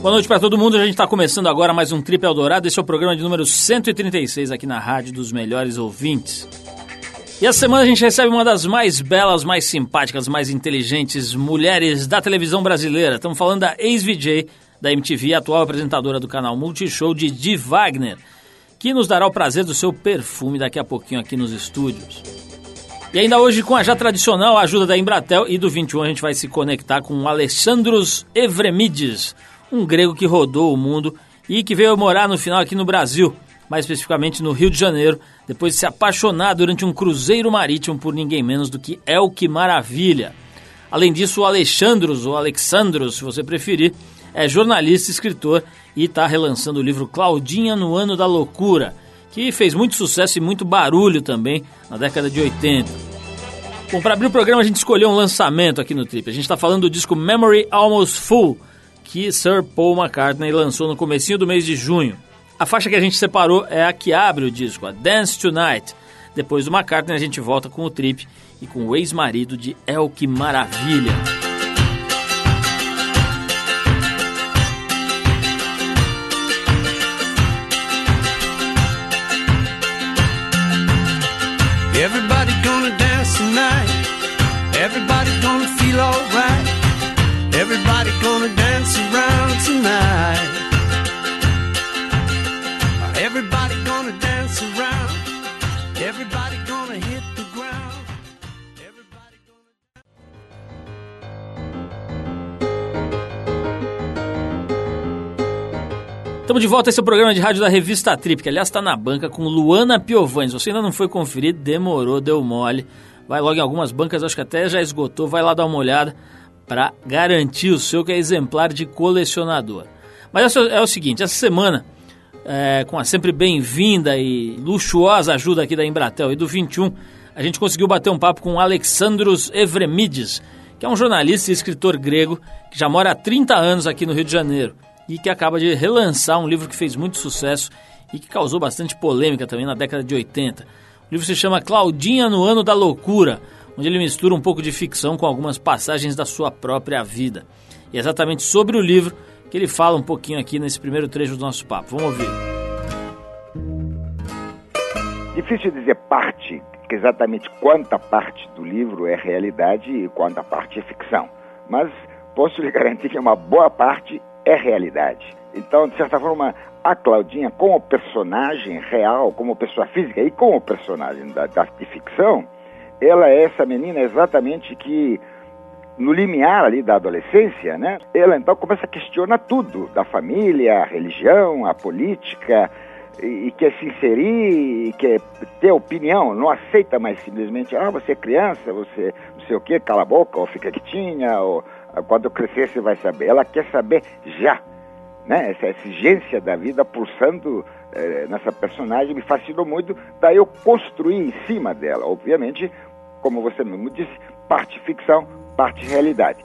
Boa noite para todo mundo. A gente está começando agora mais um Trip Eldorado. Esse é o programa de número 136 aqui na Rádio dos Melhores Ouvintes. E essa semana a gente recebe uma das mais belas, mais simpáticas, mais inteligentes mulheres da televisão brasileira. Estamos falando da ex-VJ da MTV, atual apresentadora do canal Multishow, Didi Wagner, que nos dará o prazer do seu perfume daqui a pouquinho aqui nos estúdios. E ainda hoje, com a já tradicional ajuda da Embratel e do 21, a gente vai se conectar com o Alexandros Evremides, um grego que rodou o mundo e que veio morar no final aqui no Brasil, mais especificamente no Rio de Janeiro, depois de se apaixonar durante um cruzeiro marítimo por ninguém menos do que Elke Maravilha. Além disso, o Alexandros, ou Alexandros, se você preferir, é jornalista escritor e está relançando o livro Claudinha no Ano da Loucura, que fez muito sucesso e muito barulho também na década de 80. Bom, para abrir o programa a gente escolheu um lançamento aqui no Trip. A gente está falando do disco Memory Almost Full, que Sir Paul McCartney lançou no comecinho do mês de junho. A faixa que a gente separou é a que abre o disco, a Dance Tonight. Depois do McCartney a gente volta com o Trip e com o ex-marido de El Que Maravilha. Estamos de volta, esse é o programa de rádio da revista Trip, que aliás está na banca com Luana Piovani. Você ainda não foi conferir, demorou, deu mole. Vai logo em algumas bancas, acho que até já esgotou, vai lá dar uma olhada para garantir o seu que é exemplar de colecionador. Mas é, é o seguinte, essa semana, é, com a sempre bem-vinda e luxuosa ajuda aqui da Embratel e do 21, a gente conseguiu bater um papo com Alexandros Evremides, que é um jornalista e escritor grego que já mora há 30 anos aqui no Rio de Janeiro e que acaba de relançar um livro que fez muito sucesso e que causou bastante polêmica também na década de 80. O livro se chama Claudinha no Ano da Loucura, onde ele mistura um pouco de ficção com algumas passagens da sua própria vida. E é exatamente sobre o livro que ele fala um pouquinho aqui nesse primeiro trecho do nosso papo. Vamos ouvir. Difícil dizer parte, exatamente quanta parte do livro é realidade e quanta parte é ficção. Mas posso lhe garantir que uma boa parte é realidade. Então, de certa forma, a Claudinha, como personagem real, como pessoa física e como personagem da, da de ficção, ela é essa menina exatamente que no limiar ali da adolescência, né? Ela então começa a questionar tudo da família, a religião, a política e, e quer se inserir, e quer ter opinião, não aceita mais simplesmente ah você é criança, você não sei o que, cala a boca ou fica quietinha ou quando crescer você vai saber. Ela quer saber já, né? Essa exigência da vida pulsando eh, nessa personagem me fascinou muito. Daí eu construí em cima dela, obviamente como você mesmo disse, parte ficção, parte realidade.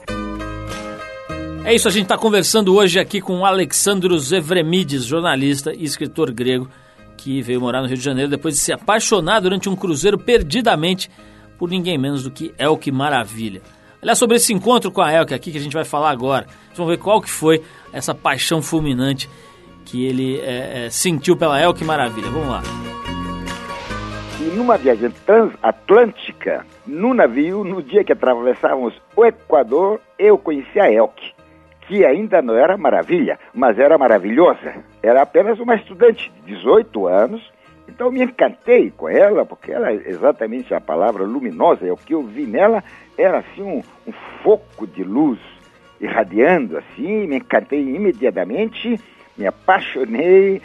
É isso, a gente está conversando hoje aqui com Alexandros Evremides, jornalista e escritor grego, que veio morar no Rio de Janeiro depois de se apaixonar durante um cruzeiro perdidamente por ninguém menos do que Elke Maravilha. Aliás, sobre esse encontro com a Elke aqui que a gente vai falar agora, vamos ver qual que foi essa paixão fulminante que ele é, é, sentiu pela Elke Maravilha. Vamos lá. E numa viagem transatlântica, no navio, no dia que atravessávamos o Equador, eu conheci a Elke, que ainda não era maravilha, mas era maravilhosa. Era apenas uma estudante de 18 anos, então me encantei com ela, porque ela é exatamente a palavra luminosa, o que eu vi nela era assim um, um foco de luz irradiando assim, me encantei imediatamente, me apaixonei,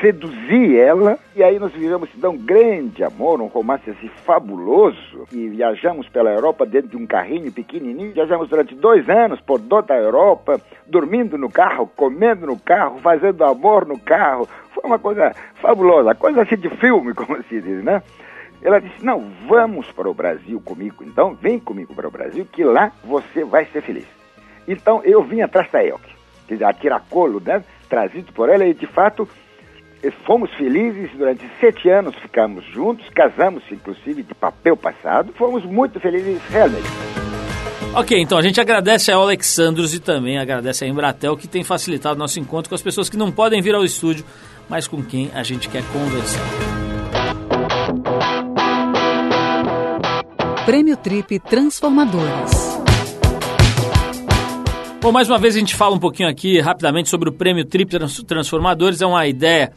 seduzi ela e aí nós vivemos então um grande amor, um romance assim fabuloso e viajamos pela Europa dentro de um carrinho pequenininho, viajamos durante dois anos por toda a Europa, dormindo no carro, comendo no carro, fazendo amor no carro, foi uma coisa fabulosa, coisa assim de filme, como se diz, né? Ela disse, não, vamos para o Brasil comigo, então vem comigo para o Brasil que lá você vai ser feliz. Então eu vim atrás da Elke, quer dizer, a tiracolo, né? Trazido por ela e de fato fomos felizes durante sete anos, ficamos juntos, casamos inclusive de papel passado, fomos muito felizes realmente. Ok, então a gente agradece ao Alexandros e também agradece a Embratel que tem facilitado nosso encontro com as pessoas que não podem vir ao estúdio, mas com quem a gente quer conversar. Prêmio Trip Transformadores. Bom, mais uma vez a gente fala um pouquinho aqui rapidamente sobre o Prêmio Trip Transformadores. É uma ideia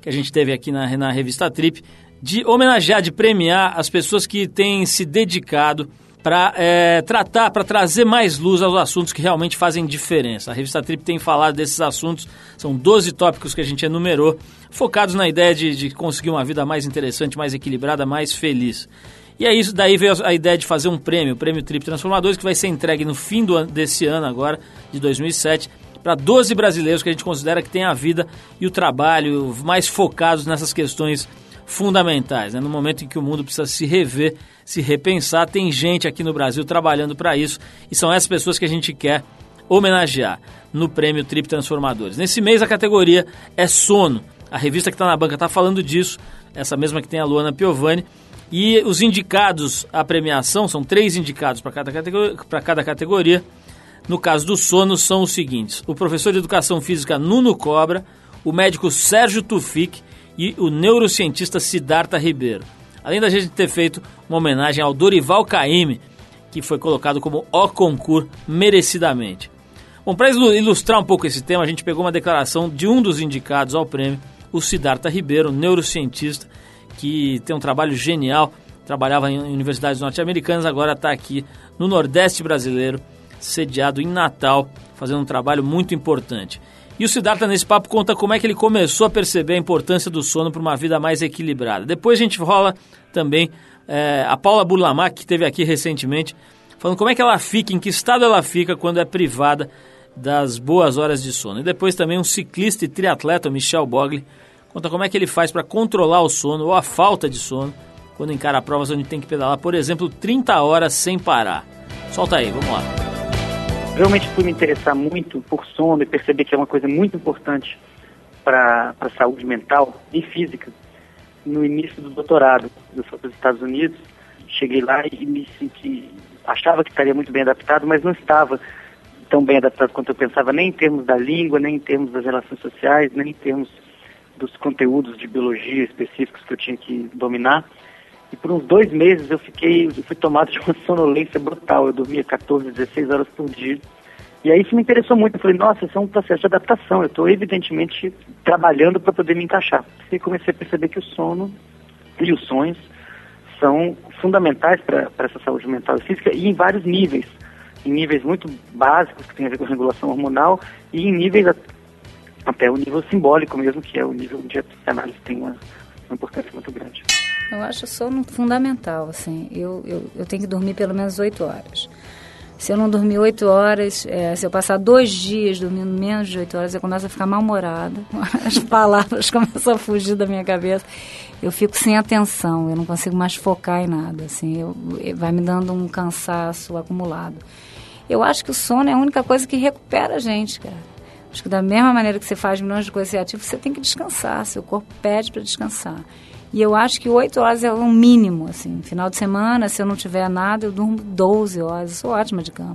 que a gente teve aqui na, na revista Trip de homenagear, de premiar as pessoas que têm se dedicado para é, tratar, para trazer mais luz aos assuntos que realmente fazem diferença. A revista Trip tem falado desses assuntos, são 12 tópicos que a gente enumerou, focados na ideia de, de conseguir uma vida mais interessante, mais equilibrada, mais feliz. E é isso, daí veio a ideia de fazer um prêmio, o Prêmio Trip Transformadores, que vai ser entregue no fim do, desse ano agora, de 2007, para 12 brasileiros que a gente considera que têm a vida e o trabalho mais focados nessas questões fundamentais. Né? No momento em que o mundo precisa se rever, se repensar, tem gente aqui no Brasil trabalhando para isso e são essas pessoas que a gente quer homenagear no Prêmio Trip Transformadores. Nesse mês a categoria é Sono. A revista que está na banca está falando disso, essa mesma que tem a Luana Piovani, e os indicados à premiação, são três indicados para cada, categoria, cada categoria. No caso do sono, são os seguintes: o professor de educação física Nuno Cobra, o médico Sérgio Tufik e o neurocientista Siddhartha Ribeiro. Além da gente ter feito uma homenagem ao Dorival Caymmi, que foi colocado como o concurso merecidamente. Bom, para ilustrar um pouco esse tema, a gente pegou uma declaração de um dos indicados ao prêmio, o Siddhartha Ribeiro, neurocientista, que tem um trabalho genial, trabalhava em universidades norte-americanas, agora está aqui no Nordeste brasileiro, sediado em Natal, fazendo um trabalho muito importante. E o Siddhartha nesse papo conta como é que ele começou a perceber a importância do sono para uma vida mais equilibrada. Depois a gente rola também é, a Paula Burlamac, que esteve aqui recentemente, falando como é que ela fica, em que estado ela fica quando é privada das boas horas de sono. E depois também um ciclista e triatleta, Michel Bogli, Conta como é que ele faz para controlar o sono ou a falta de sono quando encara provas onde tem que pedalar, por exemplo, 30 horas sem parar. Solta aí, vamos lá. Realmente fui me interessar muito por sono e perceber que é uma coisa muito importante para a saúde mental e física no início do doutorado. Eu fui para os Estados Unidos, cheguei lá e me senti, achava que estaria muito bem adaptado, mas não estava tão bem adaptado quanto eu pensava, nem em termos da língua, nem em termos das relações sociais, nem em termos dos conteúdos de biologia específicos que eu tinha que dominar. E por uns dois meses eu fiquei, eu fui tomado de uma sonolência brutal. Eu dormia 14, 16 horas por dia. E aí isso me interessou muito. Eu falei, nossa, isso é um processo de adaptação. Eu estou evidentemente trabalhando para poder me encaixar. E comecei a perceber que o sono e os sonhos são fundamentais para essa saúde mental e física e em vários níveis. Em níveis muito básicos, que tem a ver com regulação hormonal, e em níveis até o nível simbólico mesmo, que é o nível onde a análise tem uma, uma importância muito grande. Eu acho sono fundamental, assim. Eu, eu, eu tenho que dormir pelo menos oito horas. Se eu não dormir oito horas, é, se eu passar dois dias dormindo menos de oito horas, eu começo a ficar mal-humorada. As palavras começam a fugir da minha cabeça. Eu fico sem atenção, eu não consigo mais focar em nada. Assim, eu, vai me dando um cansaço acumulado. Eu acho que o sono é a única coisa que recupera a gente, cara. Acho que da mesma maneira que você faz milhões de coisas criativas, você tem que descansar. Seu corpo pede para descansar. E eu acho que oito horas é o mínimo, assim. Final de semana, se eu não tiver nada, eu durmo 12 horas. Eu sou ótima de cama.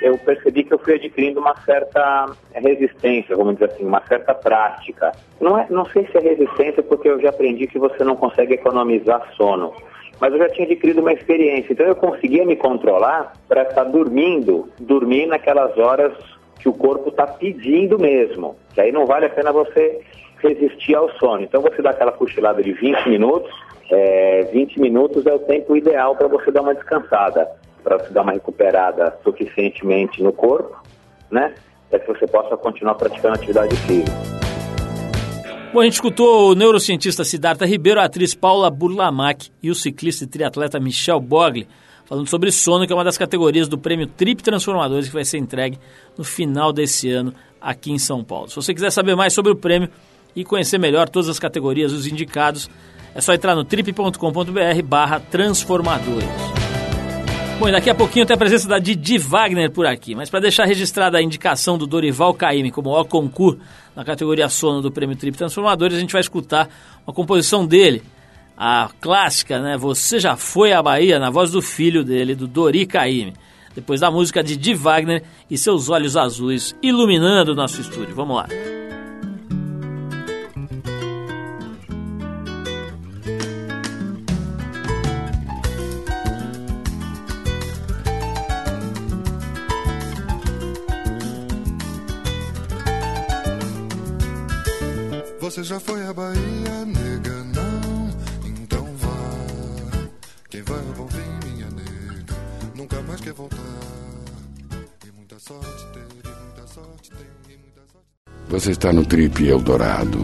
Eu percebi que eu fui adquirindo uma certa resistência, vamos dizer assim, uma certa prática. Não, é, não sei se é resistência, porque eu já aprendi que você não consegue economizar sono mas eu já tinha adquirido uma experiência. Então eu conseguia me controlar para estar dormindo, dormir naquelas horas que o corpo está pedindo mesmo. Que aí não vale a pena você resistir ao sono. Então você dá aquela cochilada de 20 minutos, é, 20 minutos é o tempo ideal para você dar uma descansada, para você dar uma recuperada suficientemente no corpo, né? Para que você possa continuar praticando atividade física. Bom, a gente escutou o neurocientista Siddhartha Ribeiro, a atriz Paula Burlamac e o ciclista e triatleta Michel Bogli falando sobre sono, que é uma das categorias do prêmio Trip Transformadores que vai ser entregue no final desse ano aqui em São Paulo. Se você quiser saber mais sobre o prêmio e conhecer melhor todas as categorias, os indicados, é só entrar no trip.com.br barra transformadores. Bom, e daqui a pouquinho tem a presença da Didi Wagner por aqui, mas para deixar registrada a indicação do Dorival Caymmi como o concurso na categoria sono do Prêmio Trip Transformadores, a gente vai escutar uma composição dele, a clássica, né? Você já foi à Bahia, na voz do filho dele, do Dori Caymmi. depois da música de Di Wagner e seus olhos azuis iluminando o nosso estúdio. Vamos lá. Você já foi à Bahia, Quem vai ouvir minha nega, nunca mais quer voltar. E muita sorte tem, e muita sorte tem, e muita sorte. Você está no Trip Eldorado.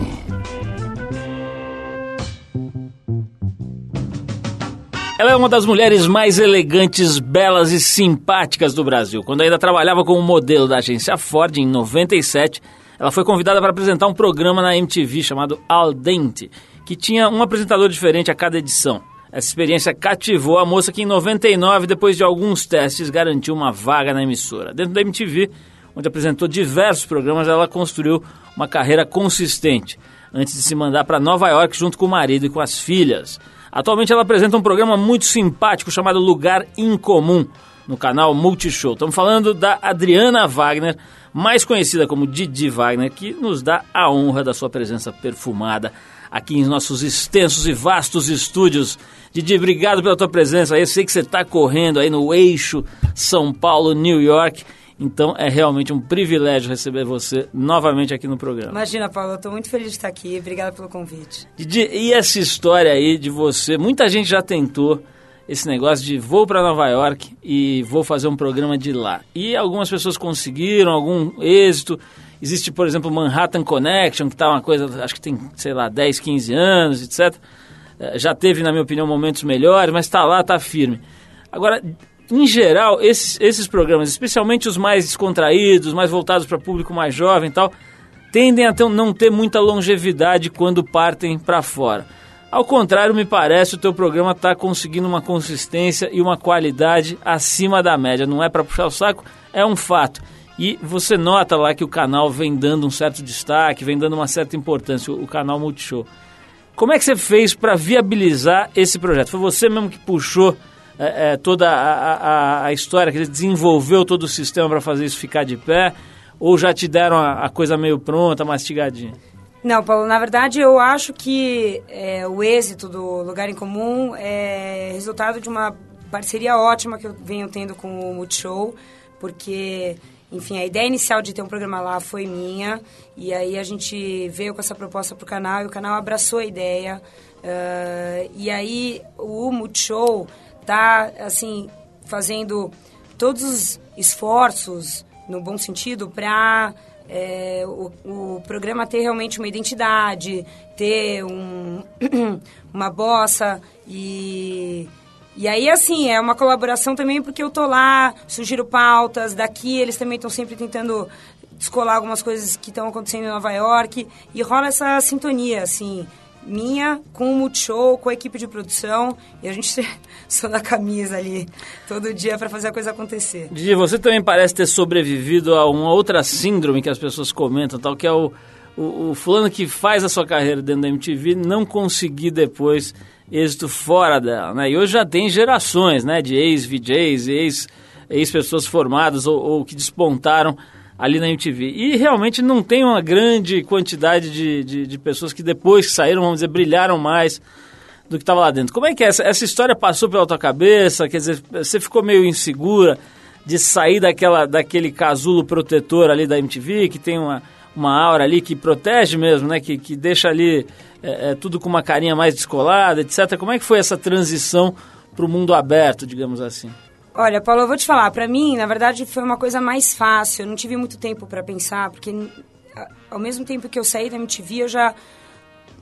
Ela é uma das mulheres mais elegantes, belas e simpáticas do Brasil. Quando ainda trabalhava como modelo da agência Ford em 97, ela foi convidada para apresentar um programa na MTV chamado Al Dente, que tinha um apresentador diferente a cada edição. Essa experiência cativou a moça que em 99, depois de alguns testes, garantiu uma vaga na emissora. Dentro da MTV, onde apresentou diversos programas, ela construiu uma carreira consistente, antes de se mandar para Nova York junto com o marido e com as filhas. Atualmente ela apresenta um programa muito simpático chamado Lugar Incomum, no canal Multishow. Estamos falando da Adriana Wagner, mais conhecida como Didi Wagner, que nos dá a honra da sua presença perfumada aqui em nossos extensos e vastos estúdios. Didi, obrigado pela tua presença. Eu sei que você está correndo aí no eixo São Paulo-New York. Então é realmente um privilégio receber você novamente aqui no programa. Imagina, Paulo, eu estou muito feliz de estar aqui. Obrigada pelo convite. Didi, e essa história aí de você? Muita gente já tentou esse negócio de vou para Nova York e vou fazer um programa de lá. E algumas pessoas conseguiram algum êxito. Existe, por exemplo, Manhattan Connection, que está uma coisa, acho que tem, sei lá, 10, 15 anos, etc. Eh, Já teve, na minha opinião, momentos melhores, mas está lá, está firme. Agora, em geral, esses, esses programas, especialmente os mais descontraídos, mais voltados para público mais jovem e tal, tendem a ter, não ter muita longevidade quando partem para fora. Ao contrário, me parece, o teu programa está conseguindo uma consistência e uma qualidade acima da média. Não é para puxar o saco, é um fato. E você nota lá que o canal vem dando um certo destaque, vem dando uma certa importância, o, canal Multishow. Como é que você fez para viabilizar esse projeto? Foi você mesmo que puxou é, é, toda a, a, a história, que desenvolveu todo o sistema para fazer isso ficar de pé? Ou já te deram a, a coisa meio pronta, mastigadinha? Não, Paulo, na verdade eu acho que é, o êxito do Lugar em Comum é resultado de uma parceria ótima que eu venho tendo com o Multishow, porque, enfim, a ideia inicial de ter um programa lá foi minha, e aí a gente veio com essa proposta pro canal e o canal abraçou a ideia. Uh, e aí o Multishow tá, assim, fazendo todos os esforços, no bom sentido, para é, o, o, programa ter realmente uma identidade, ter um, uma bossa e... E aí, assim, é uma colaboração também porque eu tô lá, sugiro pautas, daqui eles também estão sempre tentando descolar algumas coisas que estão acontecendo em Nova York e rola essa sintonia, assim, minha com o Multishow, com a equipe de produção e a gente só na camisa ali todo dia para fazer a coisa acontecer. Didi, você também parece ter sobrevivido a uma outra síndrome que as pessoas comentam, tal, que é o, o, o fulano que faz a sua carreira dentro da MTV não conseguir depois êxito fora dela, né? E hoje já tem gerações, né, de ex-VJs, ex, ex-pessoas formadas ou, ou que despontaram ali na MTV. E realmente não tem uma grande quantidade de, de, de pessoas que depois que saíram, vamos dizer, brilharam mais do que estava lá dentro. Como é que é? Essa, essa história passou pela tua cabeça? Quer dizer, você ficou meio insegura de sair daquela, daquele casulo protetor ali da MTV, que tem uma, uma aura ali que protege mesmo, né? Que, que deixa ali é, é, tudo com uma carinha mais descolada, etc. Como é que foi essa transição para o mundo aberto, digamos assim? Olha, Paulo, eu vou te falar, para mim, na verdade, foi uma coisa mais fácil. Eu não tive muito tempo para pensar, porque ao mesmo tempo que eu saí da MTV, eu já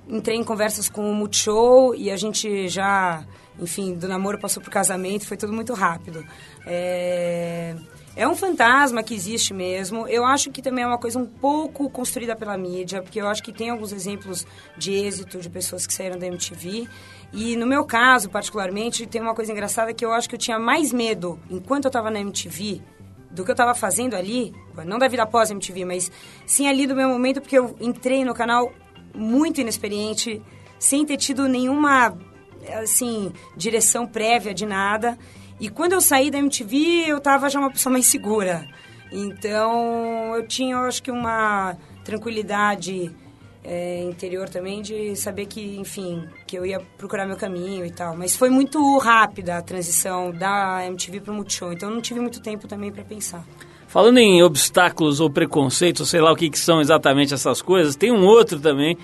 entrei em conversas com o Multishow e a gente já, enfim, do namoro passou pro casamento, foi tudo muito rápido. É... É um fantasma que existe mesmo. Eu acho que também é uma coisa um pouco construída pela mídia, porque eu acho que tem alguns exemplos de êxito de pessoas que saíram da MTV. E no meu caso, particularmente, tem uma coisa engraçada que eu acho que eu tinha mais medo enquanto eu estava na MTV do que eu estava fazendo ali, não da vida após a MTV, mas sim ali do meu momento, porque eu entrei no canal muito inexperiente, sem ter tido nenhuma, assim, direção prévia de nada. E quando eu saí da MTV, eu tava já uma pessoa mais segura. Então, eu tinha, eu acho que uma tranquilidade é, interior também de saber que, enfim, que eu ia procurar meu caminho e tal. Mas foi muito rápida a transição da MTV para o Multishow, então eu não tive muito tempo também para pensar. Falando em obstáculos ou preconceitos, sei lá o que, que são exatamente essas coisas, tem um outro também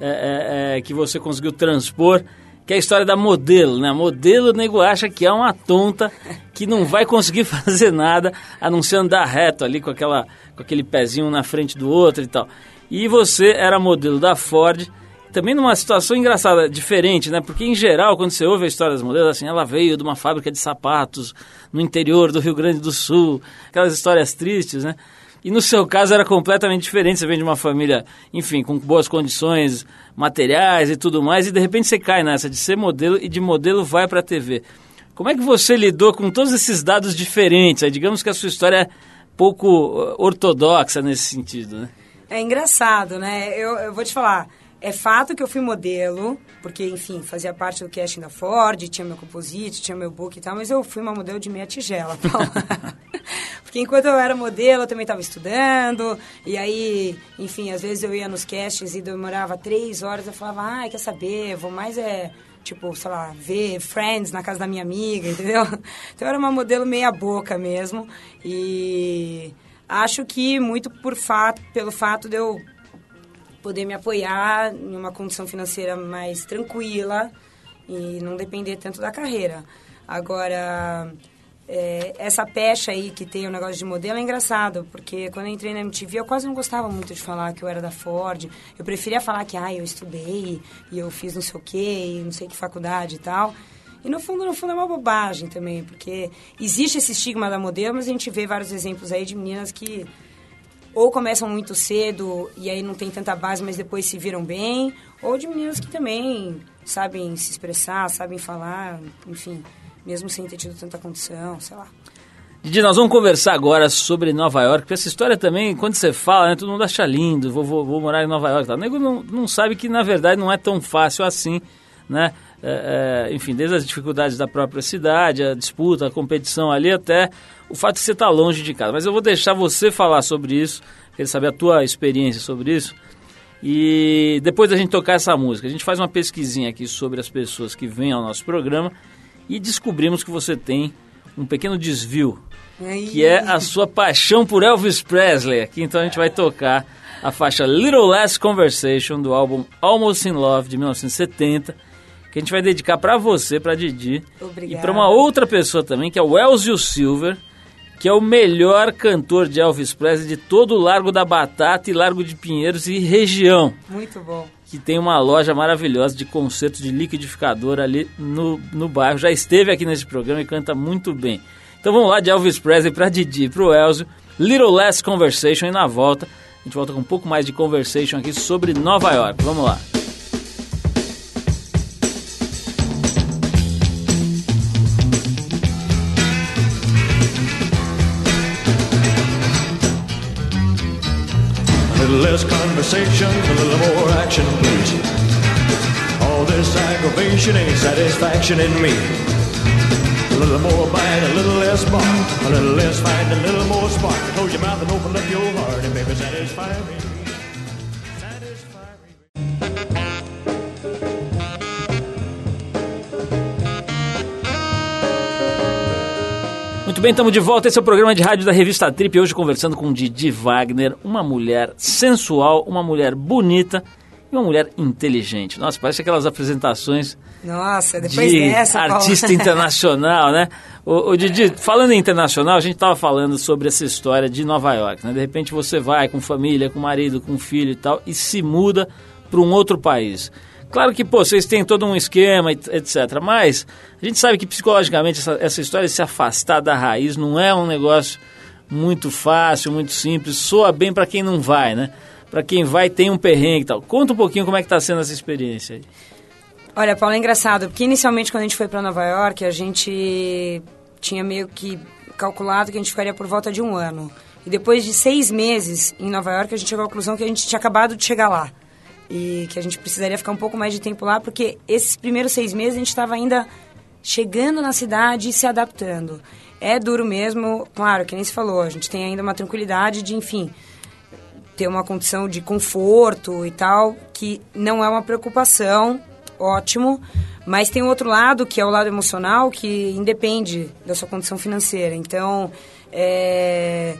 é, é que você conseguiu transpor, que é a história da modelo, né? Modelo, o nego acha que é uma tonta, que não vai conseguir fazer nada, a não ser andar reto ali com, aquela, com aquele pezinho na frente do outro e tal. E você era modelo da Ford, também numa situação engraçada, diferente, né? Porque em geral, quando você ouve a história das modelos, assim, ela veio de uma fábrica de sapatos no interior do Rio Grande do Sul, aquelas histórias tristes, né? E no seu caso era completamente diferente. Você vem de uma família, enfim, com boas condições materiais e tudo mais, e de repente você cai nessa de ser modelo e de modelo vai para a TV. Como é que você lidou com todos esses dados diferentes? Aí, digamos que a sua história é pouco uh, ortodoxa nesse sentido, né? É engraçado, né? Eu, eu vou te falar. É fato que eu fui modelo, porque, enfim, fazia parte do casting da Ford, tinha meu composite, tinha meu book e tal, mas eu fui uma modelo de meia tigela, porque enquanto eu era modelo, eu também estava estudando, e aí, enfim, às vezes eu ia nos castings e demorava três horas, eu falava, ah, quer saber, vou mais é tipo, sei lá, ver Friends na casa da minha amiga, entendeu? Então eu era uma modelo meia boca mesmo. E acho que muito por fato, pelo fato de eu poder me apoiar em uma condição financeira mais tranquila e não depender tanto da carreira. Agora, é, essa pecha aí que tem o negócio de modelo é engraçado, porque quando eu entrei na MTV eu quase não gostava muito de falar que eu era da Ford. Eu preferia falar que, ah, eu estudei e eu fiz não sei o quê, não sei que faculdade e tal. E no fundo, no fundo é uma bobagem também, porque existe esse estigma da modelo, mas a gente vê vários exemplos aí de meninas que ou começam muito cedo e aí não tem tanta base, mas depois se viram bem, ou de meninas que também sabem se expressar, sabem falar, enfim, mesmo sem ter tido tanta condição, sei lá. Didi, nós vamos conversar agora sobre Nova York, porque essa história também, quando você fala, né, todo mundo acha lindo, vou, vou, vou morar em Nova York. Tá? O nego não, não sabe que, na verdade, não é tão fácil assim, né? é, é, enfim, desde as dificuldades da própria cidade, a disputa, a competição ali, até o fato de você estar longe de casa. Mas eu vou deixar você falar sobre isso, queria saber a tua experiência sobre isso. E depois da gente tocar essa música, a gente faz uma pesquisinha aqui sobre as pessoas que vêm ao nosso programa e descobrimos que você tem um pequeno desvio, que é a sua paixão por Elvis Presley. Aqui então a gente vai tocar a faixa Little Less Conversation do álbum Almost in Love de 1970 que a gente vai dedicar para você, para Didi. Obrigada. E para uma outra pessoa também, que é o Elzio Silver, que é o melhor cantor de Elvis Presley de todo o Largo da Batata e Largo de Pinheiros e região. Muito bom. Que tem uma loja maravilhosa de concertos de liquidificador ali no, no bairro. Já esteve aqui nesse programa e canta muito bem. Então vamos lá de Elvis Presley para Didi, para o Elzio. Little Less Conversation e na volta a gente volta com um pouco mais de conversation aqui sobre Nova York. Vamos lá. Conversation, a little more action, please. All this aggravation ain't satisfaction in me. A little more bite, a little less bark, a little less fight, a little more spark. Close your mouth and open up your heart, and baby, satisfy me. Muito bem, estamos de volta. Esse é o programa de rádio da revista Trip. Hoje conversando com Didi Wagner, uma mulher sensual, uma mulher bonita e uma mulher inteligente. Nossa, parece aquelas apresentações Nossa, depois de dessa, artista Paulo. internacional, né? O, o Didi, falando em internacional, a gente estava falando sobre essa história de Nova York, né? De repente você vai com família, com marido, com filho e tal, e se muda para um outro país. Claro que, pô, vocês têm todo um esquema, etc. Mas a gente sabe que psicologicamente essa, essa história de se afastar da raiz não é um negócio muito fácil, muito simples. Soa bem para quem não vai, né? Para quem vai tem um perrengue e tal. Conta um pouquinho como é que está sendo essa experiência aí. Olha, Paulo, é engraçado, porque inicialmente quando a gente foi para Nova York, a gente tinha meio que calculado que a gente ficaria por volta de um ano. E depois de seis meses em Nova York, a gente chegou à conclusão que a gente tinha acabado de chegar lá e que a gente precisaria ficar um pouco mais de tempo lá, porque esses primeiros seis meses a gente estava ainda chegando na cidade e se adaptando. É duro mesmo, claro, que nem se falou, a gente tem ainda uma tranquilidade de, enfim, ter uma condição de conforto e tal, que não é uma preocupação, ótimo, mas tem um outro lado, que é o lado emocional, que independe da sua condição financeira. Então, é...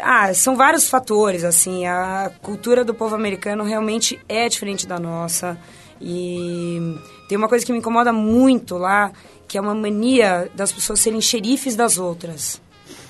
Ah, são vários fatores, assim, a cultura do povo americano realmente é diferente da nossa. E tem uma coisa que me incomoda muito lá, que é uma mania das pessoas serem xerifes das outras.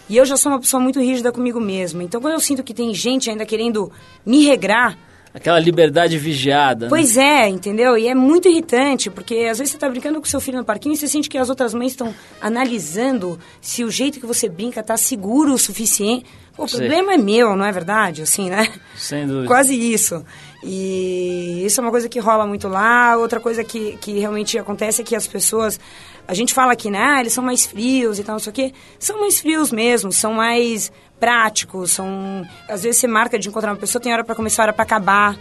E eu já sou uma pessoa muito rígida comigo mesma. Então, quando eu sinto que tem gente ainda querendo me regrar, Aquela liberdade vigiada. né? Pois é, entendeu? E é muito irritante, porque às vezes você tá brincando com seu filho no parquinho e você sente que as outras mães estão analisando se o jeito que você brinca tá seguro o suficiente. O Sei. problema é meu, não é verdade? Assim, né? Sem dúvida. Quase isso. E isso é uma coisa que rola muito lá. Outra coisa que, que realmente acontece é que as pessoas. A gente fala aqui, né? Ah, eles são mais frios e tal, não sei o quê. São mais frios mesmo, são mais práticos, são. Às vezes você marca de encontrar uma pessoa, tem hora pra começar, hora pra acabar.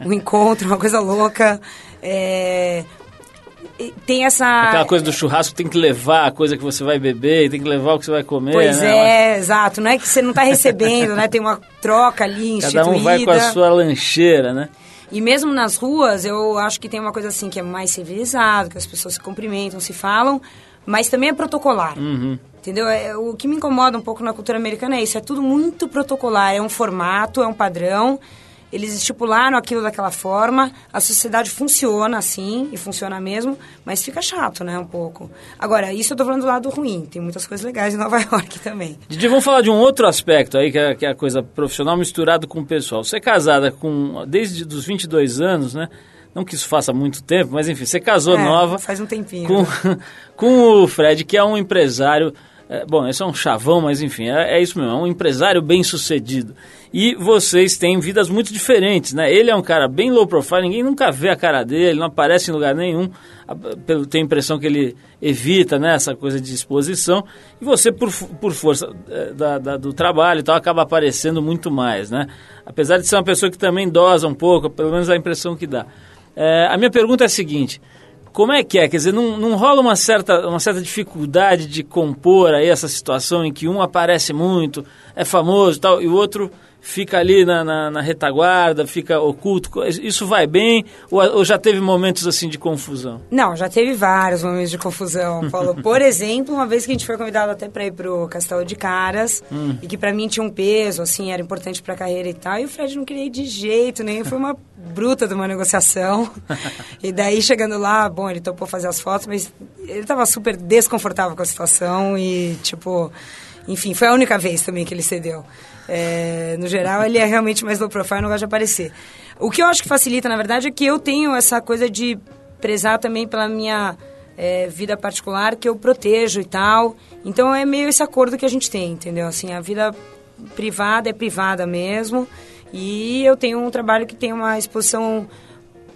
Um encontro, uma coisa louca. É, Tem essa. Aquela coisa do churrasco tem que levar a coisa que você vai beber, tem que levar o que você vai comer, Pois né? é, exato. Não é que você não está recebendo, né? Tem uma troca ali instituída. Cada um vai com a sua lancheira, né? E mesmo nas ruas, eu acho que tem uma coisa assim que é mais civilizado, que as pessoas se cumprimentam, se falam, mas também é protocolar. Uhum. Entendeu? É, o que me incomoda um pouco na cultura americana é isso, é tudo muito protocolar, é um formato, é um padrão. Eles estipularam aquilo daquela forma, a sociedade funciona assim, e funciona mesmo, mas fica chato, né, um pouco. Agora, isso eu tô falando do lado ruim, tem muitas coisas legais em Nova York também. Didi, vamos falar de um outro aspecto aí, que é, que é a coisa profissional misturado com o pessoal. Você é casada com, desde os 22 anos, né? Não que isso faça muito tempo, mas enfim, você casou É, nova Faz um tempinho. com, com o Fred, que é um empresário. É, bom, esse é um chavão, mas enfim, é, é isso mesmo, é um empresário bem sucedido. E vocês têm vidas muito diferentes, né? Ele é um cara bem low profile, ninguém nunca vê a cara dele, não aparece em lugar nenhum. Pelo- Tem a impressão que ele evita né, essa coisa de exposição. E você, por, por força é, da- da- do trabalho e tal, acaba aparecendo muito mais, né? Apesar de ser uma pessoa que também dosa um pouco, pelo menos a impressão que dá. É, a minha pergunta é a seguinte: como é que é? Quer dizer, não, não rola uma certa, uma certa dificuldade de compor aí essa situação em que um aparece muito, é famoso e tal, e o outro fica ali na, na, na retaguarda, fica oculto? Isso vai bem ou, ou já teve momentos assim de confusão? Não, já teve vários momentos de confusão, Paulo. Por exemplo, uma vez que a gente foi convidado até para ir pro Castelo de Caras, Hum. e que para mim tinha um peso, assim, era importante pra carreira e tal, e o Fred não queria ir de jeito nenhum, foi uma bruta de uma negociação. e daí, chegando lá, bom, ele topou fazer as fotos, mas ele tava super desconfortável com a situação e, tipo... Enfim, foi a única vez também que ele cedeu. É, no geral, ele é realmente mais low profile, não gosta de aparecer. O que eu acho que facilita, na verdade, é que eu tenho essa coisa de prezar também pela minha é, vida particular, que eu protejo e tal. Então, é meio esse acordo que a gente tem, entendeu? Assim, a vida privada é privada mesmo. E eu tenho um trabalho que tem uma exposição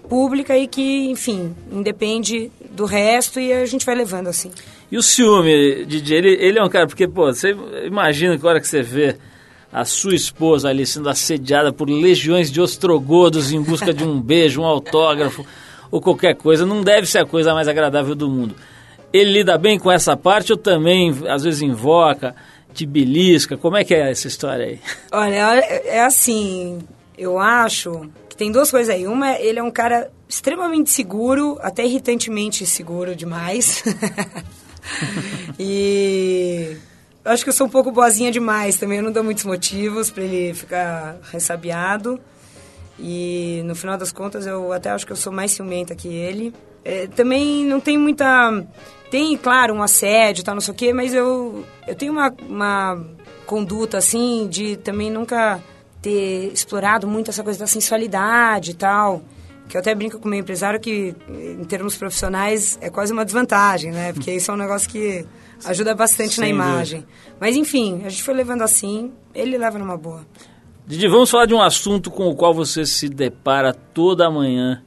pública e que, enfim, independe do resto e a gente vai levando assim. E o ciúme, Didi, ele, ele é um cara, porque, pô, você imagina que hora que você vê a sua esposa ali sendo assediada por legiões de ostrogodos em busca de um beijo, um autógrafo ou qualquer coisa, não deve ser a coisa mais agradável do mundo. Ele lida bem com essa parte ou também, às vezes, invoca, te belisca? Como é que é essa história aí? Olha, é assim, eu acho que tem duas coisas aí. Uma, ele é um cara extremamente seguro, até irritantemente seguro demais. e eu acho que eu sou um pouco boazinha demais também, eu não dou muitos motivos para ele ficar ressabiado. E no final das contas eu até acho que eu sou mais ciumenta que ele. É, também não tem muita. Tem, claro, um assédio e tal, não sei o quê, mas eu, eu tenho uma, uma conduta assim de também nunca ter explorado muito essa coisa da sensualidade e tal. Que eu até brinco com o meu empresário que, em termos profissionais, é quase uma desvantagem, né? Porque isso é um negócio que ajuda bastante na Sem dúvida. imagem. Mas enfim, a gente foi levando assim, ele leva numa boa. Didi, vamos falar de um assunto com o qual você se depara toda manhã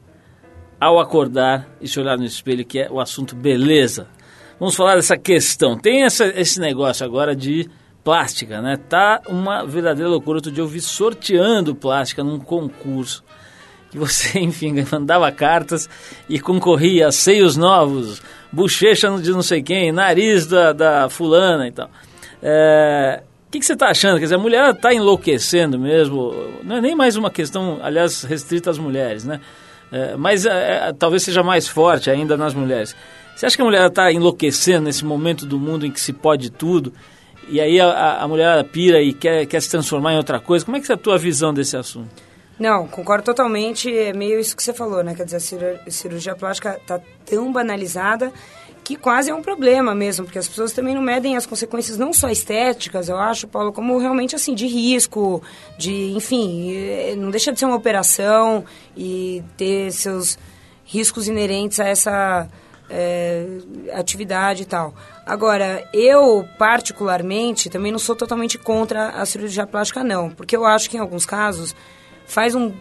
ao acordar e se olhar no espelho, que é o assunto beleza. Vamos falar dessa questão. Tem essa, esse negócio agora de plástica, né? Tá uma verdadeira loucura. Outro dia eu vi sorteando plástica num concurso. Que você, enfim, mandava cartas e concorria a seios novos, bochecha de não sei quem, nariz da, da fulana e tal. É, o que, que você está achando? Quer dizer, a mulher está enlouquecendo mesmo. Não é nem mais uma questão, aliás, restrita às mulheres, né? É, mas é, é, talvez seja mais forte ainda nas mulheres. Você acha que a mulher está enlouquecendo nesse momento do mundo em que se pode tudo? E aí a, a mulher pira e quer, quer se transformar em outra coisa? Como é que é a tua visão desse assunto? Não, concordo totalmente. É meio isso que você falou, né? Quer dizer, a cirurgia, plástica está tão banalizada que quase é um problema mesmo, porque as pessoas também não medem as consequências não só estéticas, eu acho, Paulo, como realmente assim de risco, de, enfim, eh, não deixa de ser uma operação e ter seus riscos inerentes a essa é, atividade e tal. Agora, eu particularmente também não sou totalmente contra a cirurgia plástica não, porque eu acho que em alguns casos faz um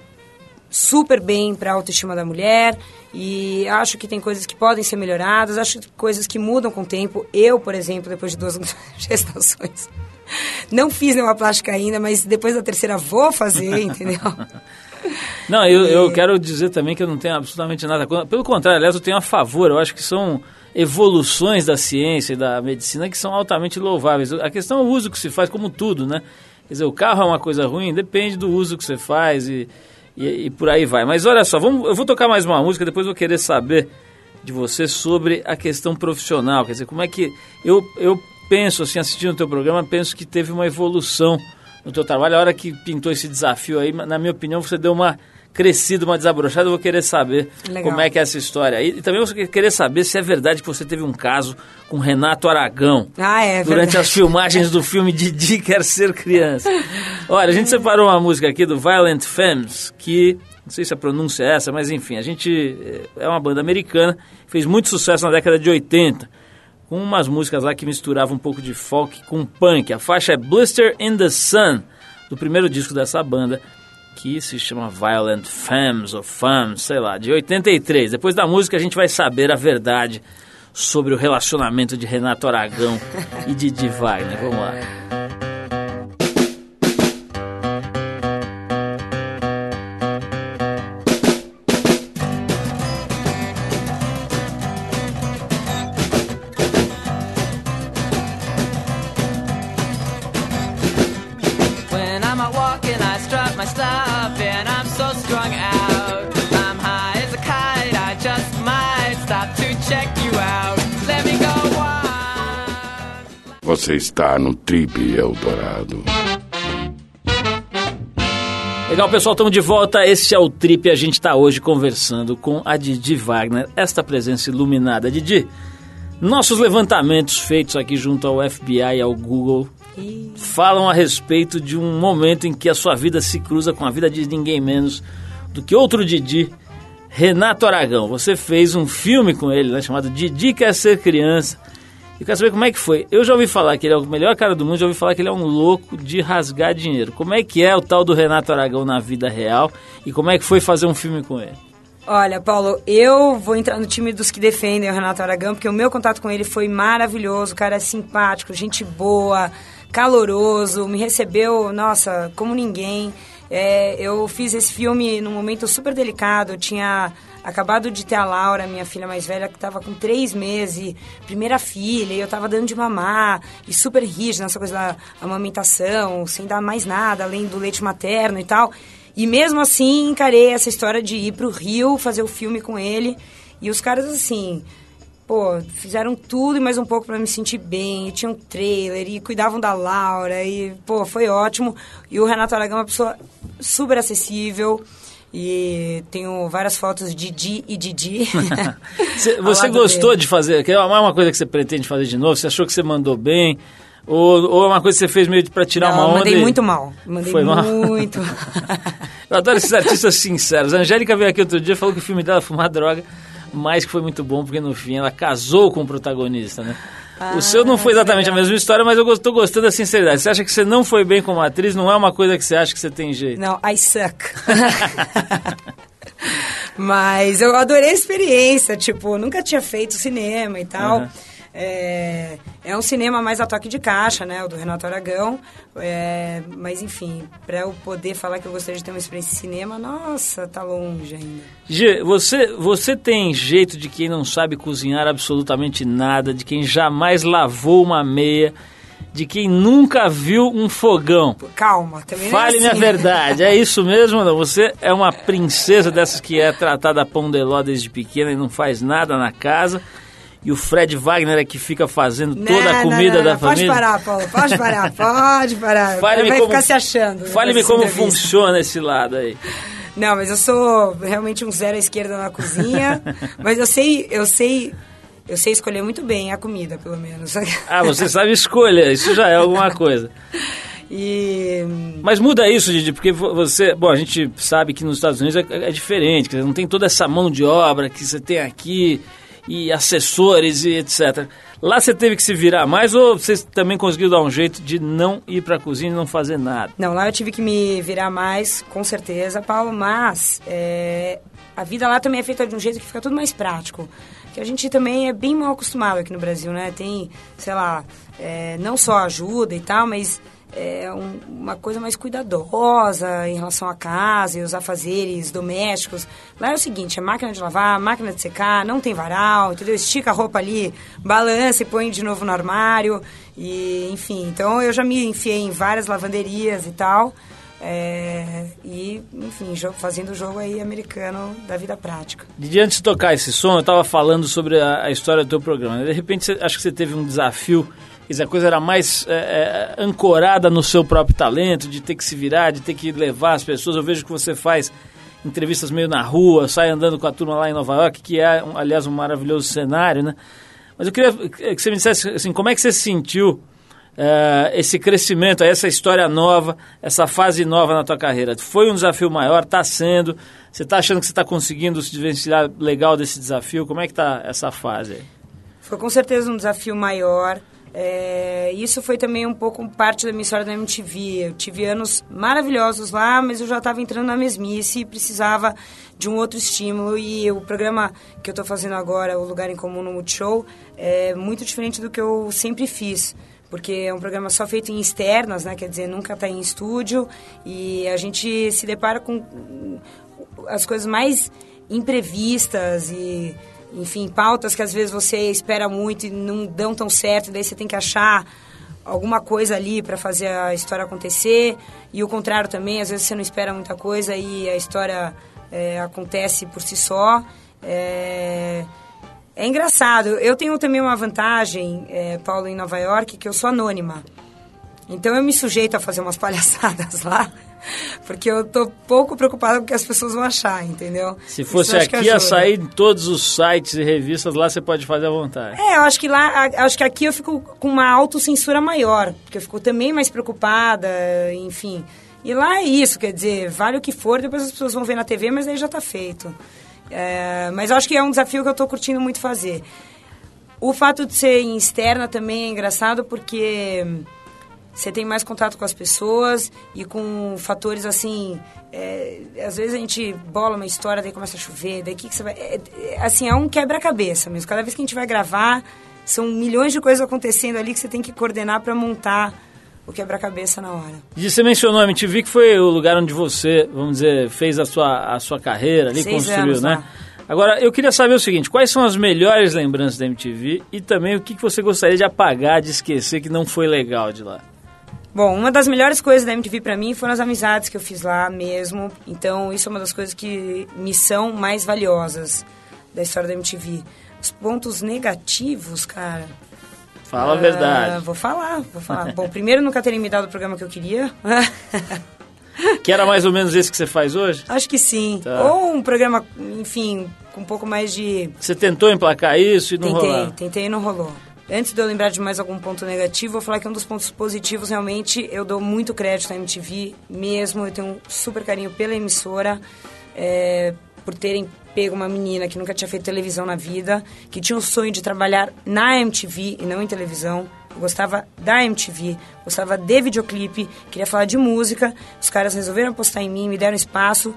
super bem para a autoestima da mulher e acho que tem coisas que podem ser melhoradas, acho que coisas que mudam com o tempo. Eu, por exemplo, depois de duas gestações, não fiz nenhuma plástica ainda, mas depois da terceira vou fazer, entendeu? Não, eu, e... eu quero dizer também que eu não tenho absolutamente nada contra. Pelo contrário, aliás, eu tenho a favor. Eu acho que são evoluções da ciência e da medicina que são altamente louváveis. A questão é o uso que se faz, como tudo, né? Quer dizer, o carro é uma coisa ruim, depende do uso que você faz e e, e, por aí vai. Mas olha só, vamos, eu vou tocar mais uma música, depois eu vou querer saber de você sobre a questão profissional. Quer dizer, como é que. Eu, eu penso, assim, assistindo o teu programa, penso que teve uma evolução no teu trabalho. A hora que pintou esse desafio aí, na minha opinião, você deu uma crescido, uma desabrochada, eu vou querer saber Legal. como é que é essa história. E, e também vou querer saber se é verdade que você teve um caso com Renato Aragão. Ah, é Durante verdade. as filmagens do filme Didi Quer Ser Criança. Olha, a gente separou uma música aqui do Violent Femmes, que não sei se a pronúncia é essa, mas enfim, a gente é uma banda americana, fez muito sucesso na década de 80, com umas músicas lá que misturavam um pouco de folk com punk. A faixa é Blister in the Sun, do primeiro disco dessa banda, que se chama Violent Femmes ou Femmes, sei lá, de 83. Depois da música a gente vai saber a verdade sobre o relacionamento de Renato Aragão e Didi Wagner. Vamos lá. Você está no Trip Eldorado. Legal, pessoal, estamos de volta. Este é o Trip. A gente está hoje conversando com a Didi Wagner, esta presença iluminada. Didi, nossos levantamentos feitos aqui junto ao FBI e ao Google falam a respeito de um momento em que a sua vida se cruza com a vida de ninguém menos do que outro Didi, Renato Aragão. Você fez um filme com ele, né, chamado Didi Quer Ser Criança. E quero saber como é que foi. Eu já ouvi falar que ele é o melhor cara do mundo, já ouvi falar que ele é um louco de rasgar dinheiro. Como é que é o tal do Renato Aragão na vida real e como é que foi fazer um filme com ele? Olha, Paulo, eu vou entrar no time dos que defendem o Renato Aragão, porque o meu contato com ele foi maravilhoso, o cara é simpático, gente boa, caloroso, me recebeu, nossa, como ninguém. É, eu fiz esse filme num momento super delicado, eu tinha acabado de ter a Laura, minha filha mais velha, que estava com três meses, primeira filha, e eu estava dando de mamar, e super rígida nessa coisa da amamentação, sem dar mais nada, além do leite materno e tal. E mesmo assim, encarei essa história de ir pro Rio, fazer o filme com ele. E os caras, assim, pô, fizeram tudo e mais um pouco para me sentir bem. E tinha um trailer, e cuidavam da Laura, e, pô, foi ótimo. E o Renato Aragão é uma pessoa super acessível. E tenho várias fotos de Didi e Didi. você gostou dele. de fazer? É uma coisa que você pretende fazer de novo? Você achou que você mandou bem? Ou, ou é uma coisa que você fez meio para tirar Não, uma onda? mandei e... muito mal. Mandei Foi muito. eu adoro esses artistas sinceros. A Angélica veio aqui outro dia e falou que o filme dela fumar droga, mas que foi muito bom, porque no fim ela casou com o protagonista, né? Ah, o seu não foi exatamente a mesma história, mas eu estou gostando da sinceridade. Você acha que você não foi bem como atriz? Não é uma coisa que você acha que você tem jeito? Não, I suck. mas eu adorei a experiência, tipo, nunca tinha feito cinema e tal. Uhum. É, é um cinema mais a toque de caixa, né? O do Renato Aragão. É, mas, enfim, para eu poder falar que eu gostaria de ter uma experiência de cinema, nossa, tá longe ainda. Gê, você, você tem jeito de quem não sabe cozinhar absolutamente nada, de quem jamais lavou uma meia, de quem nunca viu um fogão. Calma, também não é Fale-me a assim. verdade, é isso mesmo? Não? Você é uma princesa dessas que é tratada a pão de ló desde pequena e não faz nada na casa. E o Fred Wagner é que fica fazendo toda a Não, comida não, não, da não, família. Pode parar, Paulo, pode parar, pode parar. Fale-me Vai como- ficar se achando. Fale-me nessa como entrevista. funciona esse lado aí. Não, mas eu sou realmente um zero à esquerda na cozinha, mas eu sei, eu sei, eu sei escolher muito bem a comida, pelo menos. Ah, você sabe escolher, isso já é alguma coisa. E Mas muda isso, Didi, porque vo- você. Bom, a gente sabe que nos Estados Unidos é, é diferente, não tem toda essa mão de obra que você tem aqui, e assessores e etc. Lá você teve que se virar mais ou você também conseguiu dar um jeito de não ir pra cozinha e não fazer nada? Não, lá eu tive que me virar mais, com certeza, Paulo, mas é, a vida lá também é feita de um jeito que fica tudo mais prático. Que a gente também é bem mal acostumado aqui no Brasil, né? Tem, sei lá, é, não só ajuda e tal, mas é um- uma coisa mais cuidadosa em relação à casa e os afazeres domésticos. Lá é o seguinte, a máquina de lavar, máquina de secar, não tem varal, entendeu? Estica a roupa ali, balança e põe de novo no armário. E, enfim, então eu já me enfiei em várias lavanderias e tal. é, e, enfim, jo- fazendo o jogo aí americano da vida prática. Didi, antes de tocar esse som, eu estava falando sobre a, a história do teu programa. De repente, acho que você teve um desafio, quer dizer, a coisa era mais é, é, ancorada no seu próprio talento, de ter que se virar, de ter que levar as pessoas. Eu vejo que você faz entrevistas meio na rua, sai andando com a turma lá em Nova York, que é, um- aliás, um maravilhoso cenário, né? Mas eu queria que você me dissesse, assim, como é que você se sentiu é, esse crescimento, essa história nova, essa fase nova na tua carreira? Foi um desafio maior? Está sendo? Você está achando que você está conseguindo se desvencilhar legal desse desafio? Como é que está essa fase aí? Foi com certeza um desafio maior. É, isso foi também um pouco parte da minha história da MTV. Eu tive anos maravilhosos lá, mas eu já estava entrando na mesmice e precisava de um outro estímulo. E o programa que eu estou fazendo agora, O Lugar em Comum no Multishow, é muito diferente do que eu sempre fiz. Porque é um programa só feito em externas, né? Quer dizer, nunca está em estúdio. E a gente se depara com as coisas mais imprevistas e enfim, pautas que às vezes você espera muito e não dão tão certo, daí você tem que achar alguma coisa ali para fazer a história acontecer. E o contrário também, às vezes você não espera muita coisa e a história é, acontece por si só. É, é engraçado. Eu tenho também uma vantagem, é, Paulo, em Nova York, que eu sou anônima. Então eu me sujeito a fazer umas palhaçadas lá, porque eu tô pouco preocupada com o que as pessoas vão achar, entendeu? Se Isso fosse que aqui, ajuda. sair em todos os sites e revistas, lá você pode fazer à vontade. É, eu acho que lá, a- acho que aqui eu fico com uma autocensura maior, porque eu fico também mais preocupada, enfim. E lá é isso, quer dizer, vale o que for, depois as pessoas vão ver na TV, mas aí já tá feito. É, mas acho que é um desafio que eu tô curtindo muito fazer. O fato de ser em externa também é engraçado porque você tem mais contato com as pessoas e com fatores assim. é, às vezes a gente bola uma história, daí começa a chover, daí que, que você vai. é, é, assim, é um quebra-cabeça mesmo. Cada vez que a gente vai gravar, são milhões de coisas acontecendo ali que você tem que coordenar para montar o quebra-cabeça na hora. E você mencionou a MTV, que foi o lugar onde você, vamos dizer, fez a sua, a sua carreira ali, Seis construiu, né? lá. Agora, eu queria saber o seguinte, quais são as melhores lembranças da MTV e também o que que você gostaria de apagar, de esquecer que não foi legal de lá? Bom, uma das melhores coisas da MTV pra mim foram as amizades que eu fiz lá mesmo. Então, isso é uma das coisas que me são mais valiosas da história da MTV. Os pontos negativos, cara. Fala a ah, verdade. Vou falar, vou falar. Bom, primeiro nunca terem me dado o programa que eu queria. Que era mais ou menos esse que você faz hoje? Acho que sim. Tá. Ou um programa, enfim, com um pouco mais de. Você tentou emplacar isso e não tentei, rolou? tentei e não rolou. Antes de eu lembrar de mais algum ponto negativo, vou falar que um dos pontos positivos, realmente, eu dou muito crédito à MTV mesmo. Eu tenho um super carinho pela emissora, é, por terem pego uma menina que nunca tinha feito televisão na vida, que tinha o sonho de trabalhar na MTV e não em televisão. Gostava da MTV, gostava de videoclipe, queria falar de música. Os caras resolveram apostar em mim, me deram espaço,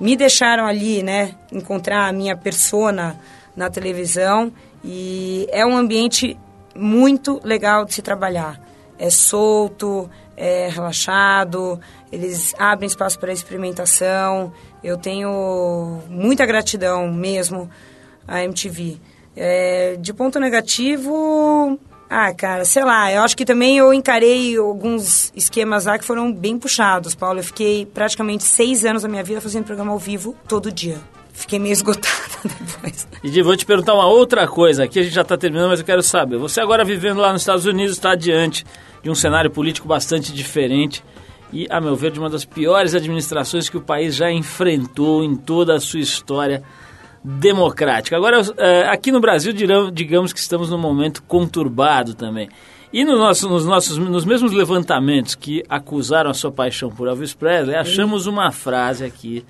me deixaram ali, né, encontrar a minha persona na televisão. E é um ambiente muito legal de se trabalhar. É solto, é relaxado, eles abrem espaço para experimentação. Eu tenho muita gratidão mesmo à MTV. É, de ponto negativo, ah, cara, sei lá, eu acho que também eu encarei alguns esquemas lá que foram bem puxados, Paulo. Eu fiquei praticamente seis anos da minha vida fazendo programa ao vivo todo dia. Fiquei meio esgotada depois. E vou te perguntar uma outra coisa. Aqui a gente já está terminando, mas eu quero saber. Você agora vivendo lá nos Estados Unidos está diante de um cenário político bastante diferente e, a meu ver, de uma das piores administrações que o país já enfrentou em toda a sua história democrática. Agora, é, aqui no Brasil, digamos que estamos num momento conturbado também. E no nosso, nos, nossos, nos mesmos levantamentos que acusaram a sua paixão por Elvis Presley, achamos uma frase aqui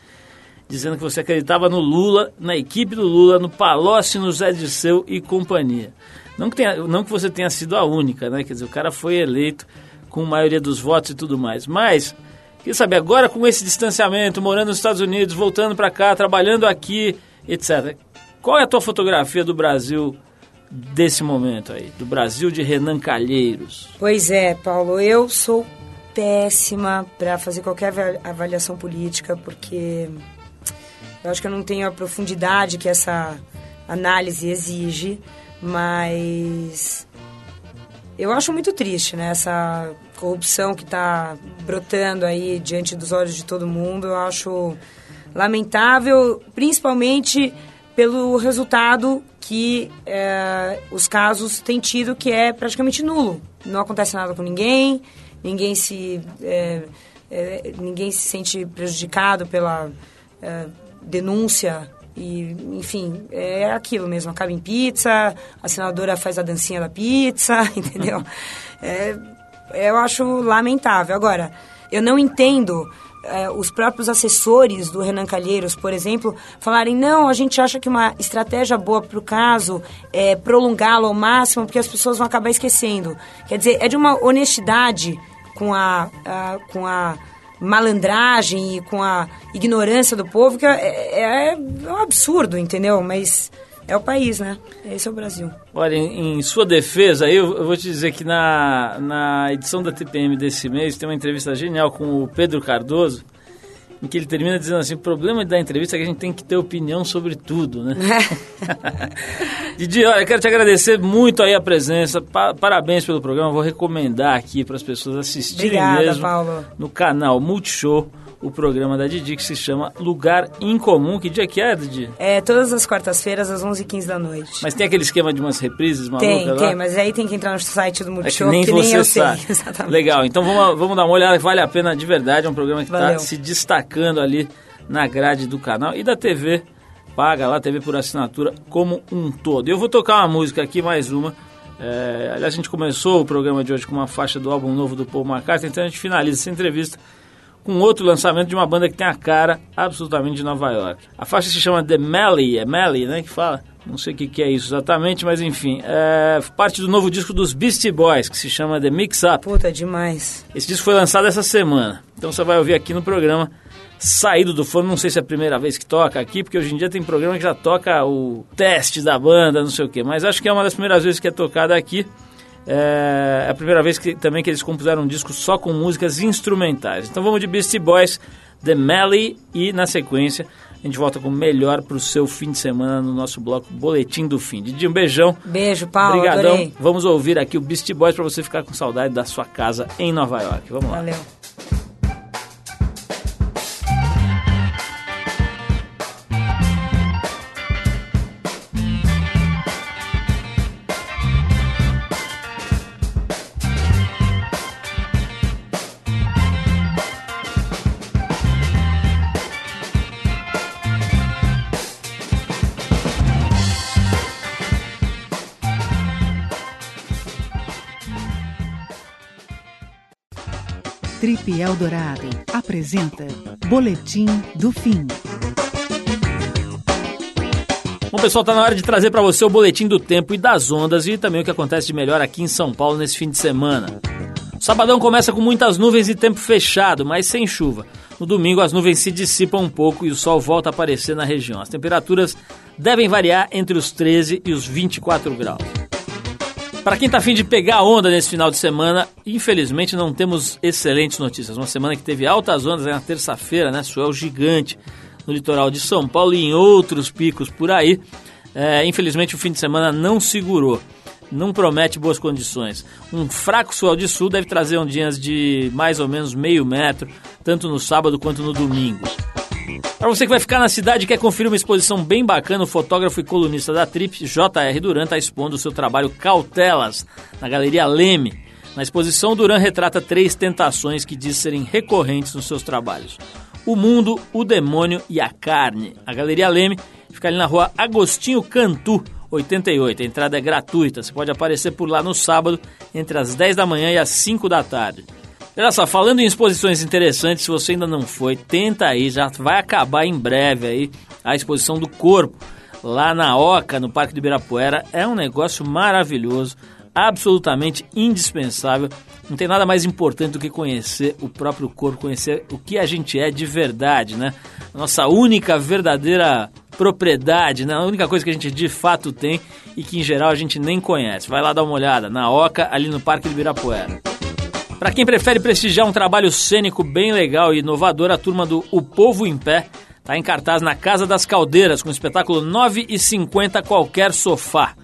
dizendo que você acreditava no Lula, na equipe do Lula, no Palocci, no Zé Dirceu e companhia. Não que, tenha, não que você tenha sido a única, né? Quer dizer, o cara foi eleito com maioria dos votos e tudo mais. Mas, queria saber, agora com esse distanciamento, morando nos Estados Unidos, voltando para cá, trabalhando aqui, etc. Qual é a tua fotografia do Brasil desse momento aí? Do Brasil de Renan Calheiros? Pois é, Paulo, eu sou péssima para fazer qualquer avaliação política, porque eu acho que eu não tenho a profundidade que essa análise exige, mas eu acho muito triste, né? Essa corrupção que está brotando aí diante dos olhos de todo mundo. Eu acho lamentável, principalmente pelo resultado que é, os casos têm tido, que é praticamente nulo. Não acontece nada com ninguém, ninguém se, é, é, ninguém se sente prejudicado pela denúncia e, enfim, é aquilo mesmo, acaba em pizza, a senadora faz a dancinha da pizza, entendeu? É, eu acho lamentável. Agora, eu não entendo é, os próprios assessores do Renan Calheiros, por exemplo, falarem: não, a gente acha que uma estratégia boa para o caso é prolongá-lo ao máximo, porque as pessoas vão acabar esquecendo. Quer dizer, é de uma honestidade com a, a com a malandragem e com a ignorância do povo que é, é, é um absurdo, entendeu? Mas é o país, né? Esse é o Brasil. Olha, em, em sua defesa, eu, eu, vou te dizer que na, na edição da TPM desse mês tem uma entrevista genial com o Pedro Cardoso, em que ele termina dizendo assim, o problema da entrevista é que a gente tem que ter opinião sobre tudo, né? Didi, olha, quero te agradecer muito aí a presença, pa parabéns pelo programa, vou recomendar aqui para as pessoas assistirem Obrigada, mesmo Paulo. no canal Multishow o programa da Didi que se chama Lugar Incomum. Que dia que é, Didi? É, todas as quartas-feiras, às 11h15 da noite. Mas tem aquele esquema de umas reprises malucas Tem, lá? tem, mas aí tem que entrar no site do Multishow, é que nem, que você nem eu sabe. sei. Exatamente. Legal, então vamos, vamos dar uma olhada, vale a pena de verdade, é um programa que está se destacando ali na grade do canal e da TV, paga lá, TV por assinatura como um todo. Eu vou tocar uma música aqui, mais uma, é, aliás, a gente começou o programa de hoje com uma faixa do álbum novo do Paul McCartney, então a gente finaliza essa entrevista com outro lançamento de uma banda que tem a cara absolutamente de Nova York. A faixa se chama The Melly, é Melly, né, que fala? Não sei o que, que é isso exatamente, mas enfim, é parte do novo disco dos Beastie Boys, que se chama The Mix Up. Puta, demais. Esse disco foi lançado essa semana, então você vai ouvir aqui no programa saído do forno, não sei se é a primeira vez que toca aqui, porque hoje em dia tem programa que já toca o teste da banda, não sei o que, mas acho que é uma das primeiras vezes que é tocada aqui. É a primeira vez que também que eles compuseram um disco só com músicas instrumentais. Então vamos de Beastie Boys, The Melly e na sequência a gente volta com o melhor para o seu fim de semana no nosso bloco Boletim do Fim. Didi, um beijão. Beijo, Paulo. Obrigadão. Adorei. Vamos ouvir aqui o Beastie Boys para você ficar com saudade da sua casa em Nova York. Vamos lá. Valeu. Trip Eldorado apresenta Boletim do Fim. Bom, pessoal, tá na hora de trazer para você o boletim do tempo e das ondas e também o que acontece de melhor aqui em São Paulo nesse fim de semana. O sabadão começa com muitas nuvens e tempo fechado, mas sem chuva. No domingo, as nuvens se dissipam um pouco e o sol volta a aparecer na região. As temperaturas devem variar entre os 13 e os 24 graus. Para quem tá afim de pegar onda nesse final de semana, infelizmente não temos excelentes notícias. Uma semana que teve altas ondas na terça-feira, né? Suel gigante no litoral de São Paulo e em outros picos por aí. É, infelizmente o fim de semana não segurou. Não promete boas condições. Um fraco suel de sul deve trazer ondinhas de mais ou menos meio metro, tanto no sábado quanto no domingo. Para você que vai ficar na cidade e quer conferir uma exposição bem bacana, o fotógrafo e colunista da Trip, J.R. Duran, está expondo o seu trabalho Cautelas, na Galeria Leme. Na exposição, Duran retrata três tentações que diz serem recorrentes nos seus trabalhos. O mundo, o demônio e a carne. A Galeria Leme fica ali na rua Agostinho Cantu, 88. A entrada é gratuita. Você pode aparecer por lá no sábado, entre as 10 da manhã e as 5 da tarde. Olha só, falando em exposições interessantes, se você ainda não foi, tenta aí, já vai acabar em breve aí a exposição do corpo lá na Oca, no Parque do Ibirapuera. É um negócio maravilhoso, absolutamente indispensável. Não tem nada mais importante do que conhecer o próprio corpo, conhecer o que a gente é de verdade, né? Nossa única verdadeira propriedade, né? A única coisa que a gente de fato tem e que em geral a gente nem conhece. Vai lá dar uma olhada na Oca, ali no Parque do Ibirapuera. Para quem prefere prestigiar um trabalho cênico bem legal e inovador, a turma do O Povo em Pé está em cartaz na Casa das Caldeiras com o espetáculo 9 e 50 Qualquer Sofá.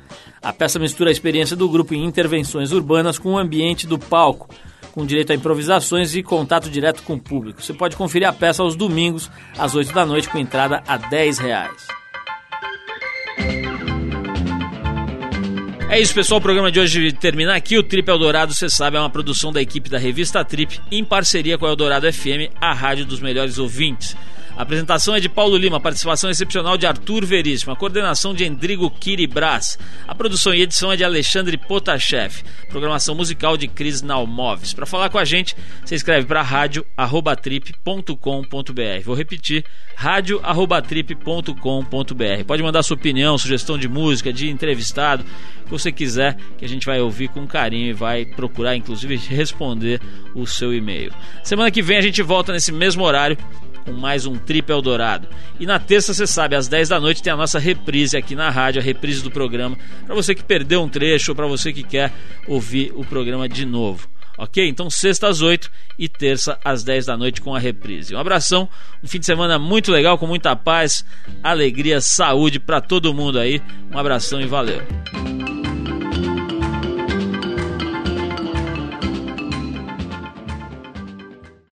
A peça mistura a experiência do grupo em intervenções urbanas com o ambiente do palco, com direito a improvisações e contato direto com o público. Você pode conferir a peça aos domingos, às 8 da noite, com entrada a 10 reais. É isso, pessoal. O programa de hoje termina aqui. O Trip Eldorado, você sabe, é uma produção da equipe da revista Trip, em parceria com a Eldorado FM, a rádio dos melhores ouvintes. A apresentação é de Paulo Lima, participação excepcional de Arthur Veríssimo, a coordenação de Endrigo Kiribras, a produção e edição é de Alexandre Potashev, programação musical de Cris Nalmoves. Para falar com a gente, você escreve para rádio@trip.com.br. Vou repetir, rádio@trip.com.br. Pode mandar sua opinião, sugestão de música, de entrevistado, o que você quiser, que a gente vai ouvir com carinho e vai procurar inclusive responder o seu e-mail. Semana que vem a gente volta nesse mesmo horário com mais um Trip Eldorado. E na terça, você sabe, às 10 da noite tem a nossa reprise aqui na rádio, a reprise do programa, para você que perdeu um trecho ou para você que quer ouvir o programa de novo. Ok? Então, sexta às 8 e terça às 10 da noite com a reprise. Um abração, um fim de semana muito legal, com muita paz, alegria, saúde para todo mundo aí. Um abração e valeu.